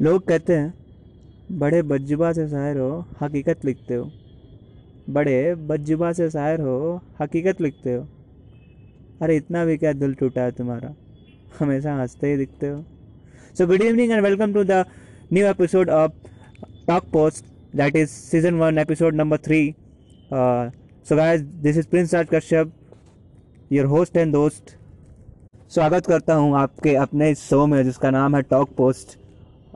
लोग कहते हैं, बड़े बज्जुबा से शायर हो, हकीकत लिखते हो। बड़े बज्जुबा से शायर हो, हकीकत लिखते हो। अरे इतना भी क्या दिल टूटा है तुम्हारा? हमेशा हँसते ही दिखते हो। So good evening and welcome to the new episode of talk post that is season one episode number three so guys this is Prince Raj Kashyap your host and दोस्त स्वागत करता हूँ आपके अपने इस शो में जिसका नाम है टॉक पोस्ट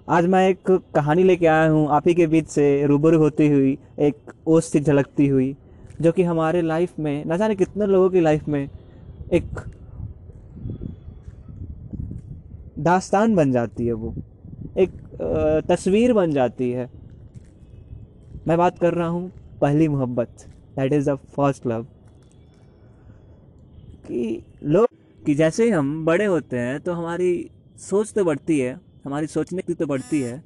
आज मैं एक कहानी लेके आया हूँ, आप ही के बीच से रूबरू होती हुई, एक ओस से झलकती हुई, जो कि हमारे लाइफ में, न जाने कितने लोगों की लाइफ में एक दास्तान बन जाती है वो। एक तस्वीर बन जाती है। मैं बात कर रहा हूँ पहली मोहब्बत that is the first love कि लोग, कि जैसे ही हम बड़े होते हैं तो हमारी सोच तो बढ़ती है हमारी सोचने की तो बढ़ती है।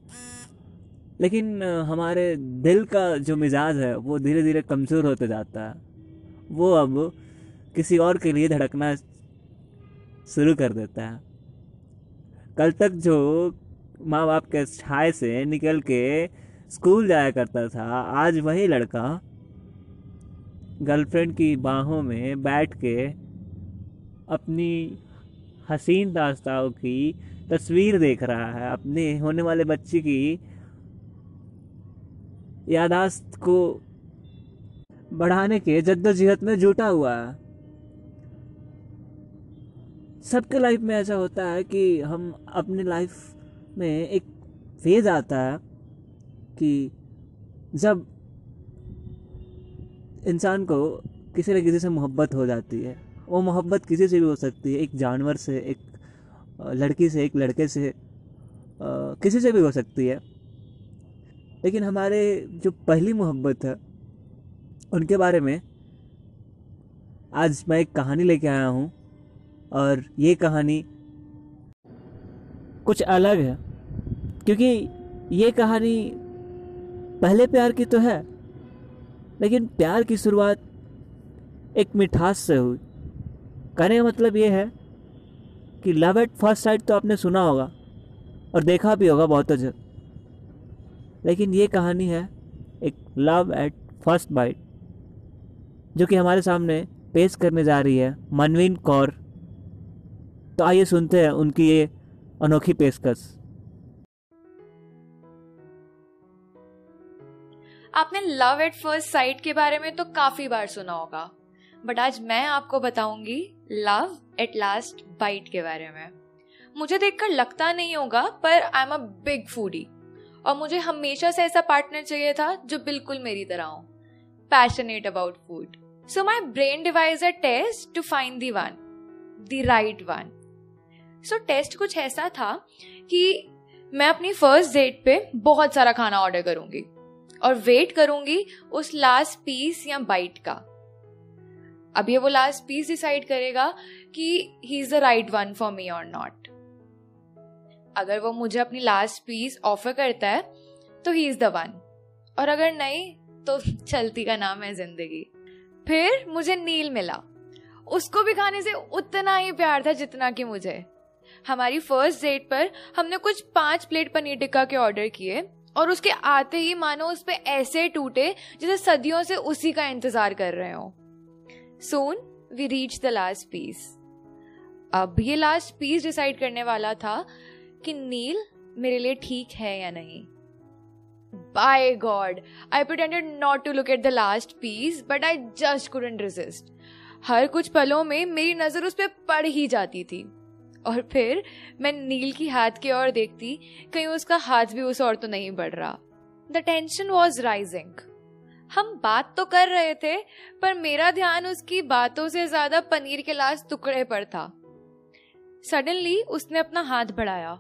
लेकिन हमारे दिल का जो मिजाज है, वो धीरे धीरे कमज़ोर होते जाता है। वो अब किसी और के लिए धड़कना शुरू कर देता है। कल तक जो माँ बाप के छाए से निकल के स्कूल जाया करता था, आज वही लड़का गर्लफ्रेंड की बाहों में बैठ के अपनी हसीन दास्ताओं की तस्वीर देख रहा है। अपने होने वाले बच्चे की यादाश्त को बढ़ाने के जद्दोजहद में जुटा हुआ। है सबके लाइफ में ऐसा होता है कि हम अपनी लाइफ में एक फ़ेज़ आता है कि जब इंसान को किसी न किसी से मोहब्बत हो जाती है। वो मोहब्बत किसी से भी हो सकती है? एक जानवर से, एक लड़की से, एक लड़के से किसी से भी हो सकती है। लेकिन हमारे जो पहली मोहब्बत है, उनके बारे में आज मैं एक कहानी लेके आया हूँ और ये कहानी कुछ अलग है। क्योंकि ये कहानी पहले प्यार की तो है, लेकिन प्यार की शुरुआत एक मिठास से हुई। कहने का मतलब ये है कि लव एट फ़र्स्ट साइड तो आपने सुना होगा और देखा भी होगा बहुत अच्छा लेकिन ये कहानी है एक लव एट फ़र्स्ट बाइट जो कि हमारे सामने पेश करने जा रही है मनवीन कौर। तो आइए सुनते हैं उनकी ये अनोखी पेशकश। आपने लव एट फ़र्स्ट साइट के बारे में तो काफ़ी बार सुना होगा। बट आज मैं आपको बताऊँगी लव एट लास्ट बाइट के बारे में। मुझे देखकर लगता नहीं होगा, पर I am a big foodie और मुझे हमेशा से ऐसा पार्टनर चाहिए था जो बिल्कुल मेरी तरह हो। Passionate about food so my brain devise a test to find the one the right one so test कुछ ऐसा था कि मैं अपनी फ़र्स्ट डेट पे बहुत सारा खाना ऑर्डर करूँगी। और वेट करूँगी उस लास्ट पीस या बाइट का। अब ये वो लास्ट पीस डिसाइड करेगा कि he is the right one for me और नॉट अगर वो मुझे अपनी लास्ट पीस ऑफ़र करता है तो ही इज़ द वन और अगर नहीं तो चलती का नाम है ज़िंदगी. फिर मुझे नील मिला. उसको भी खाने से उतना ही प्यार था जितना कि मुझे. हमारी फ़र्स्ट डेट पर हमने कुछ पाँच प्लेट पनीर टिक्का के ऑर्डर किए और उसके आते ही मानो उस पर ऐसे टूटे जैसे सदियों से उसी का इंतज़ार कर रहे हो. Soon we reach the last piece अब ये लास्ट पीस डिसाइड करने वाला था कि नील मेरे लिए ठीक है या नहीं। By God I pretended not to look at the last piece but I just couldn't resist हर कुछ पलों में मेरी नज़र उस पर पड़ ही जाती थी। और फिर मैं नील की हाथ की ओर देखती, कहीं उसका हाथ भी उस ओर तो नहीं बढ़ रहा। द टेंशन वॉज़ राइजिंग हम बात तो कर रहे थे, पर मेरा ध्यान उसकी बातों से ज़्यादा पनीर के लास्ट टुकड़े पर था। सडनली उसने अपना हाथ बढ़ाया।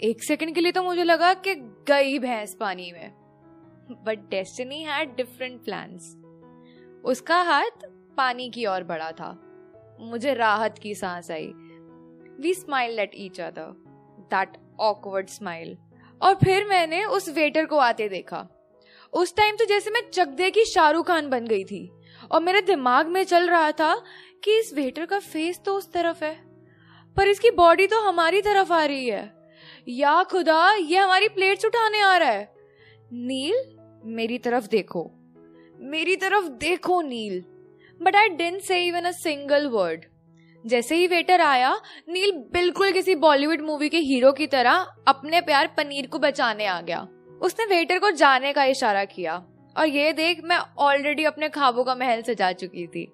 एक सेकंड के लिए तो मुझे लगा कि गई भैंस पानी में। But destiny had different plans उसका हाथ पानी की ओर बढ़ा था। मुझे राहत की सांस आई। We smile at each other that awkward smile और फिर मैंने उस वेटर को आते देखा। उस टाइम तो जैसे मैं चकदे की शाहरुख खान बन गई थी। और मेरे दिमाग में चल रहा था कि इस वेटर का फेस तो उस तरफ़ है, पर इसकी बॉडी तो हमारी तरफ़ आ रही है। या खुदा, ये हमारी प्लेट्स उठाने आ रहा है। नील, मेरी तरफ़ देखो। मेरी तरफ़ देखो, Neel. But I didn't say even a single word जैसे ही वेटर आया, नील बिल्कुल किसी बॉलीवुड मूवी के हीरो की तरह अपने प्यार पनीर को बचाने आ गया। उसने वेटर को जाने का इशारा किया। और ये देख मैं ऑलरेडी अपने खाबों का महल सजा चुकी थी।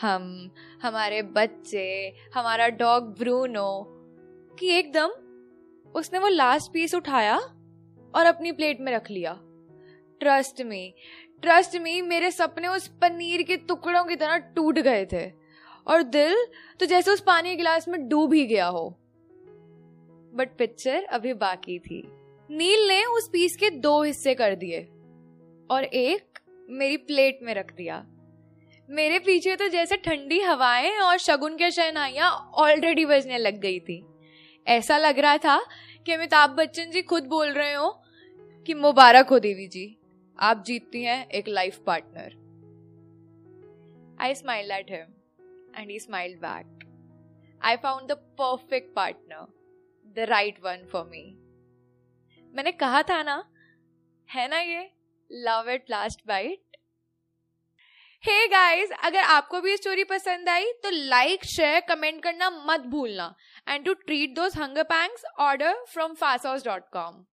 हम, हमारे बच्चे, हमारा डॉग ब्रूनो कि एकदम उसने वो लास्ट पीस उठाया और अपनी प्लेट में रख लिया। ट्रस्ट मी ट्रस्ट मी मेरे सपने उस पनीर के टुकड़ों की तरह टूट गए थे। और दिल तो जैसे उस पानी गिलास में डूब ही गया हो। बट पिक्चर अभी बाकी थी। नील ने उस पीस के दो हिस्से कर दिए और एक मेरी प्लेट में रख दिया। मेरे पीछे तो जैसे ठंडी हवाएँ और शगुन के शहनाइयाँ ऑलरेडी बजने लग गई थी। ऐसा लग रहा था कि अमिताभ बच्चन जी खुद बोल रहे हो कि मुबारक हो देवी जी, आप जीतती हैं एक life partner I smile at him and he smile back I found the perfect partner the right one for me मैंने कहा था ना, है ना ये? Love it last bite hey guys अगर आपको भी स्टोरी पसंद आई तो लाइक शेयर कमेंट करना मत भूलना. And to treat those hunger pangs order from Fast dot com